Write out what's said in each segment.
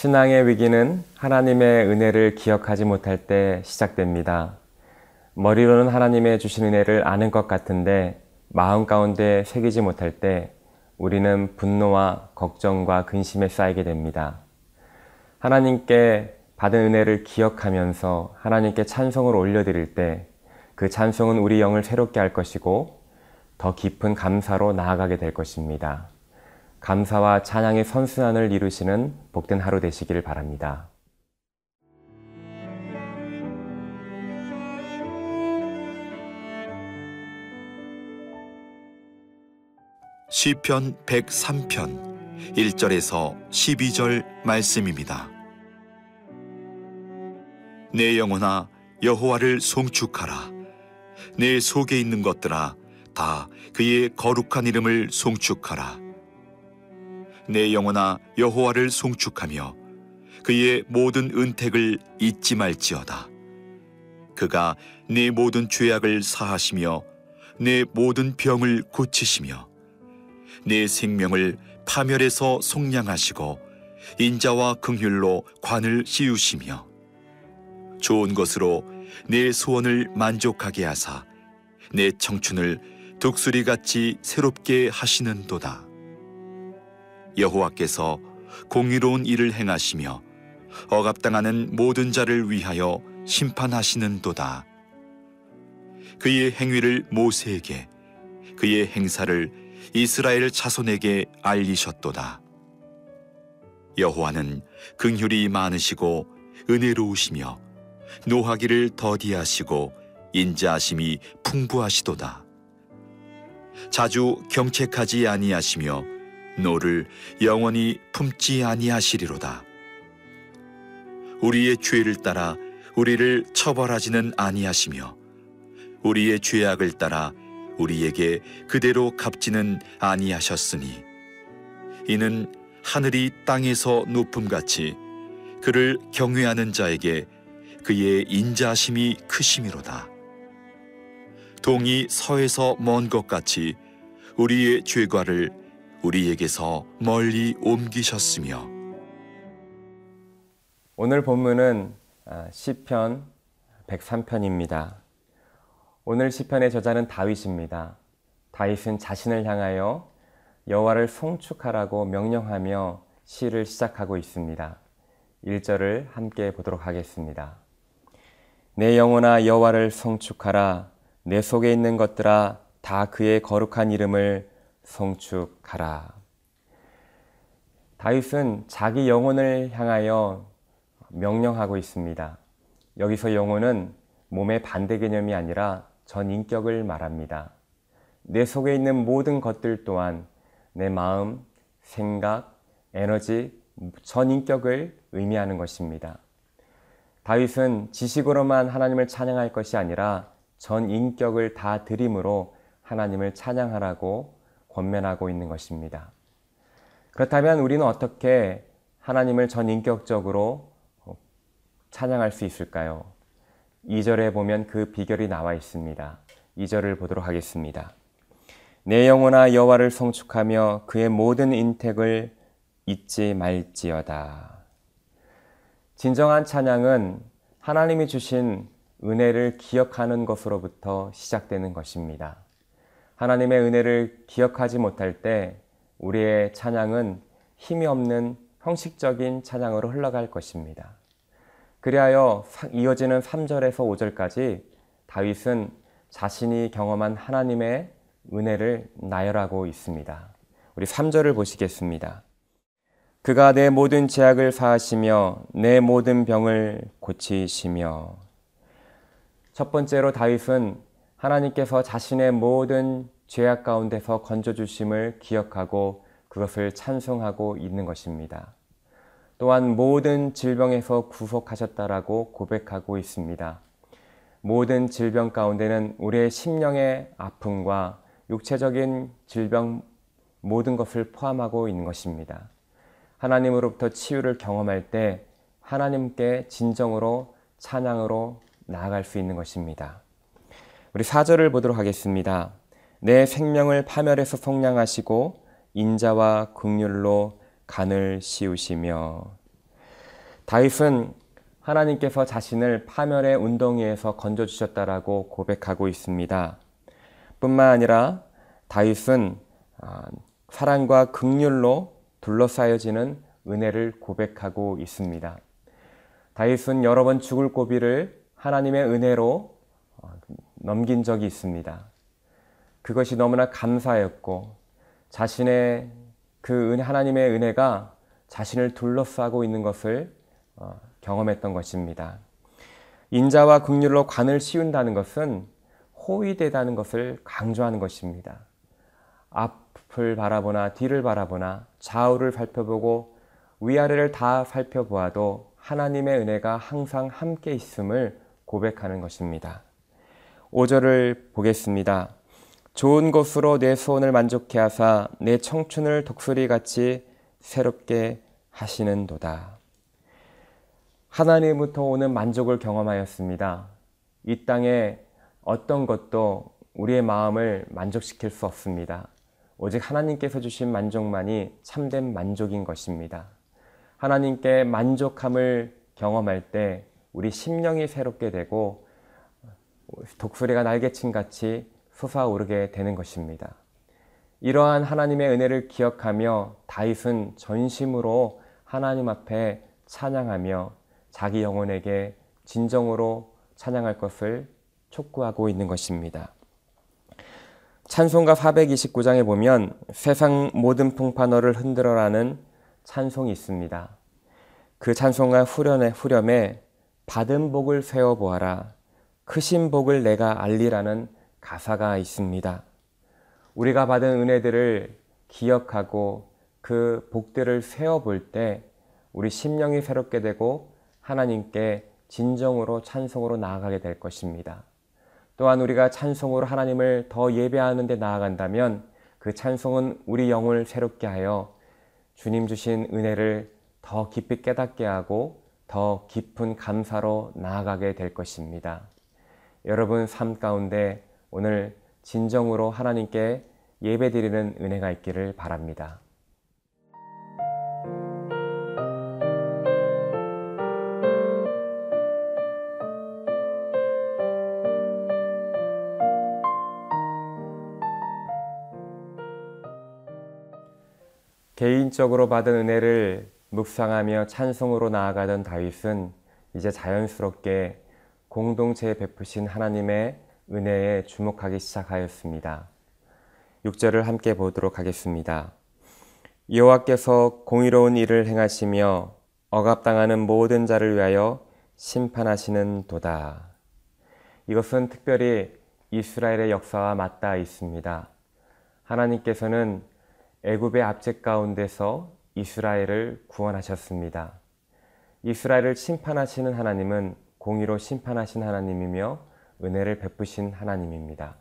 신앙의 위기는 하나님의 은혜를 기억하지 못할 때 시작됩니다. 머리로는 하나님의 주신 은혜를 아는 것 같은데 마음 가운데 새기지 못할 때 우리는 분노와 걱정과 근심에 쌓이게 됩니다. 하나님께 받은 은혜를 기억하면서 하나님께 찬송을 올려드릴 때 그 찬송은 우리 영을 새롭게 할 것이고 더 깊은 감사로 나아가게 될 것입니다. 감사와 찬양의 선순환을 이루시는 복된 하루 되시기를 바랍니다. 시편 103편 1절에서 12절 말씀입니다. 내 영혼아 여호와를 송축하라 내 속에 있는 것들아 다 그의 거룩한 이름을 송축하라 내 영혼아 여호와를 송축하며 그의 모든 은택을 잊지 말지어다 그가 네 모든 죄악을 사하시며 내 모든 병을 고치시며 내 생명을 파멸에서 속량하시고 인자와 긍휼로 관을 씌우시며 좋은 것으로 내 소원을 만족하게 하사 내 청춘을 독수리같이 새롭게 하시는도다. 여호와께서 공의로운 일을 행하시며 억압당하는 모든 자를 위하여 심판하시는도다. 그의 행위를 모세에게 그의 행사를 이스라엘 자손에게 알리셨도다. 여호와는 긍휼이 많으시고 은혜로우시며 노하기를 더디하시고 인자하심이 풍부하시도다. 자주 경책하지 아니하시며 노를 영원히 품지 아니하시리로다. 우리의 죄를 따라 우리를 처벌하지는 아니하시며 우리의 죄악을 따라 우리에게 그대로 갚지는 아니하셨으니 이는 하늘이 땅에서 높음같이 그를 경외하는 자에게 그의 인자심이 크심이로다. 동이 서에서 먼 것 같이 우리의 죄과를 우리에게서 멀리 옮기셨으며 오늘 본문은 아, 시편 103편입니다. 오늘 시편의 저자는 다윗입니다. 다윗은 자신을 향하여 여호와를 송축하라고 명령하며 시를 시작하고 있습니다. 1절을 함께 보도록 하겠습니다. 내 영혼아 여호와를 송축하라 내 속에 있는 것들아 다 그의 거룩한 이름을 송축하라. 다윗은 자기 영혼을 향하여 명령하고 있습니다. 여기서 영혼은 몸의 반대 개념이 아니라 전 인격을 말합니다. 내 속에 있는 모든 것들 또한 내 마음, 생각, 에너지, 전 인격을 의미하는 것입니다. 다윗은 지식으로만 하나님을 찬양할 것이 아니라 전 인격을 다 드림으로 하나님을 찬양하라고 권면하고 있는 것입니다. 그렇다면 우리는 어떻게 하나님을 전 인격적으로 찬양할 수 있을까요? 2절에 보면 그 비결이 나와 있습니다. 2절을 보도록 하겠습니다. 내 영혼아 여호와를 성축하며 그의 모든 인택을 잊지 말지어다. 진정한 찬양은 하나님이 주신 은혜를 기억하는 것으로부터 시작되는 것입니다. 하나님의 은혜를 기억하지 못할 때 우리의 찬양은 힘이 없는 형식적인 찬양으로 흘러갈 것입니다. 그리하여 이어지는 3절에서 5절까지 다윗은 자신이 경험한 하나님의 은혜를 나열하고 있습니다. 우리 3절을 보시겠습니다. 그가 내 모든 죄악을 사하시며 내 모든 병을 고치시며 첫 번째로 다윗은 하나님께서 자신의 모든 죄악 가운데서 건져주심을 기억하고 그것을 찬송하고 있는 것입니다. 또한 모든 질병에서 구속하셨다라고 고백하고 있습니다. 모든 질병 가운데는 우리의 심령의 아픔과 육체적인 질병 모든 것을 포함하고 있는 것입니다. 하나님으로부터 치유를 경험할 때 하나님께 진정으로 찬양으로 나아갈 수 있는 것입니다. 우리 4절을 보도록 하겠습니다. 내 생명을 파멸해서 속량하시고 인자와 긍휼로 간을 씌우시며 다윗은 하나님께서 자신을 파멸의 운동위에서 건져 주셨다라고 고백하고 있습니다. 뿐만 아니라 다윗은 아, 사랑과 극률로 둘러싸여지는 은혜를 고백하고 있습니다. 다윗은 여러 번 죽을 고비를 하나님의 은혜로 어, 넘긴 적이 있습니다. 그것이 너무나 감사였고 자신의 그 은혜, 하나님의 은혜가 자신을 둘러싸고 있는 것을 어, 경험했던 것입니다. 인자와 극률로 관을 씌운다는 것은 호위되다는 것을 강조하는 것입니다. 앞을 바라보나 뒤를 바라보나 좌우를 살펴보고 위아래를 다 살펴보아도 하나님의 은혜가 항상 함께 있음을 고백하는 것입니다. 5절을 보겠습니다. 좋은 것으로 내 소원을 만족해 하사 내 청춘을 독수리같이 새롭게 하시는도다. 하나님부터 오는 만족을 경험하였습니다. 이 땅에 어떤 것도 우리의 마음을 만족시킬 수 없습니다. 오직 하나님께서 주신 만족만이 참된 만족인 것입니다. 하나님께 만족함을 경험할 때 우리 심령이 새롭게 되고 독수리가 날개친 같이 솟아오르게 되는 것입니다. 이러한 하나님의 은혜를 기억하며 다윗은 전심으로 하나님 앞에 찬양하며 자기 영혼에게 진정으로 찬양할 것을 촉구하고 있는 것입니다. 찬송가 429장에 보면 세상 모든 풍파너를 흔들어라는 찬송이 있습니다. 그 찬송가 후렴에, 받은 복을 세워보아라. 크신 복을 내가 알리라는 가사가 있습니다. 우리가 받은 은혜들을 기억하고 그 복들을 세워볼 때 우리 심령이 새롭게 되고 하나님께 진정으로 찬송으로 나아가게 될 것입니다. 또한 우리가 찬송으로 하나님을 더 예배하는 데 나아간다면 그 찬송은 우리 영을 새롭게 하여 주님 주신 은혜를 더 깊이 깨닫게 하고 더 깊은 감사로 나아가게 될 것입니다. 여러분 삶 가운데 오늘 진정으로 하나님께 예배드리는 은혜가 있기를 바랍니다. 개인적으로 받은 은혜를 묵상하며 찬송으로 나아가던 다윗은 이제 자연스럽게 공동체에 베푸신 하나님의 은혜에 주목하기 시작하였습니다. 6절을 함께 보도록 하겠습니다. 여호와께서 공의로운 일을 행하시며 억압당하는 모든 자를 위하여 심판하시는 도다. 이것은 특별히 이스라엘의 역사와 맞닿아 있습니다. 하나님께서는 애굽의 압제 가운데서 이스라엘을 구원하셨습니다. 이스라엘을 심판하시는 하나님은 공의로 심판하신 하나님이며 은혜를 베푸신 하나님입니다.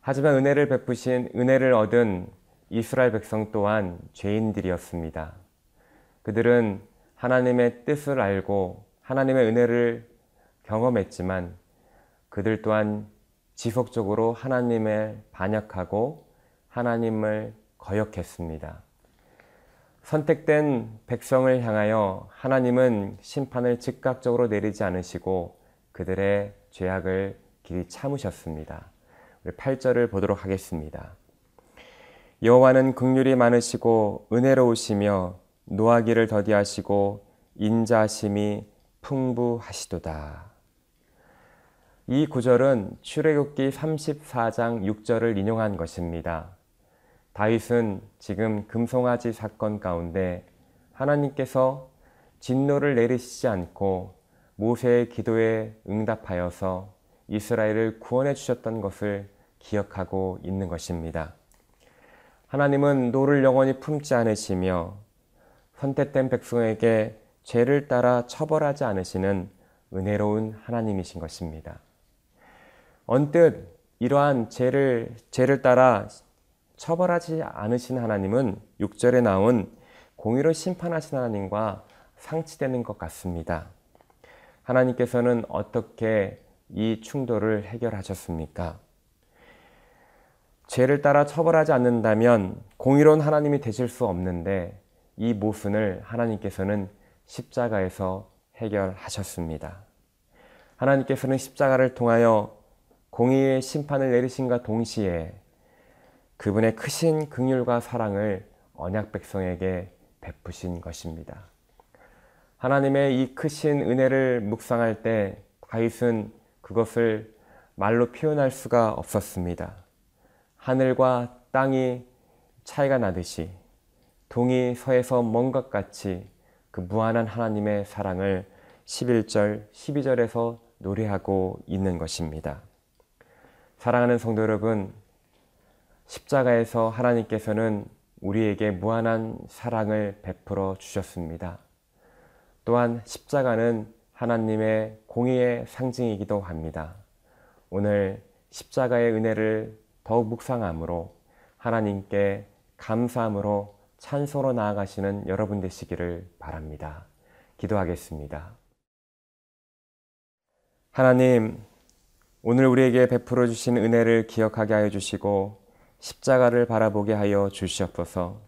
하지만 은혜를 베푸신 은혜를 얻은 이스라엘 백성 또한 죄인들이었습니다. 그들은 하나님의 뜻을 알고 하나님의 은혜를 경험했지만 그들 또한 지속적으로 하나님을 반역하고 하나님을 거역했습니다. 선택된 백성을 향하여 하나님은 심판을 즉각적으로 내리지 않으시고 그들의 죄악을 길이 참으셨습니다. 우리 8절을 보도록 하겠습니다. 여호와는 긍휼이 많으시고 은혜로우시며 노하기를 더디하시고 인자하심이 풍부하시도다. 이 구절은 출애굽기 34장 6절을 인용한 것입니다. 다윗은 지금 금송아지 사건 가운데 하나님께서 진노를 내리시지 않고 모세의 기도에 응답하여서 이스라엘을 구원해 주셨던 것을 기억하고 있는 것입니다. 하나님은 노를 영원히 품지 않으시며 선택된 백성에게 죄를 따라 처벌하지 않으시는 은혜로운 하나님이신 것입니다. 언뜻 이러한 죄를 죄를 따라 처벌하지 않으신 하나님은 6절에 나온 공의로 심판하신 하나님과 상치되는 것 같습니다. 하나님께서는 어떻게 이 충돌을 해결하셨습니까? 죄를 따라 처벌하지 않는다면 공의로운 하나님이 되실 수 없는데 이 모순을 하나님께서는 십자가에서 해결하셨습니다. 하나님께서는 십자가를 통하여 공의의 심판을 내리신과 동시에 그분의 크신 긍휼과 사랑을 언약 백성에게 베푸신 것입니다. 하나님의 이 크신 은혜를 묵상할 때 다윗은 그것을 말로 표현할 수가 없었습니다. 하늘과 땅이 차이가 나듯이 동이 서에서 먼 것 같이 그 무한한 하나님의 사랑을 11절, 12절에서 노래하고 있는 것입니다. 사랑하는 성도 여러분, 십자가에서 하나님께서는 우리에게 무한한 사랑을 베풀어 주셨습니다. 또한 십자가는 하나님의 공의의 상징이기도 합니다. 오늘 십자가의 은혜를 더욱 묵상함으로 하나님께 감사함으로 찬송으로 나아가시는 여러분 되시기를 바랍니다. 기도하겠습니다. 하나님, 오늘 우리에게 베풀어 주신 은혜를 기억하게 하여 주시고 십자가를 바라보게 하여 주시옵소서.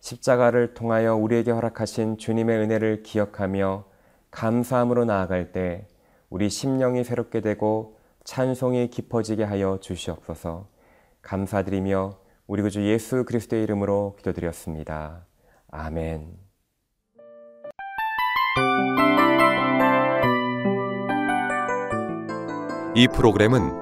십자가를 통하여 우리에게 허락하신 주님의 은혜를 기억하며 감사함으로 나아갈 때 우리 심령이 새롭게 되고 찬송이 깊어지게 하여 주시옵소서. 감사드리며 우리 구주 예수 그리스도의 이름으로 기도드렸습니다. 아멘. 이 프로그램은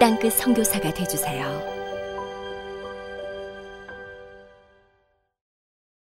땅끝 성교사가 되주세요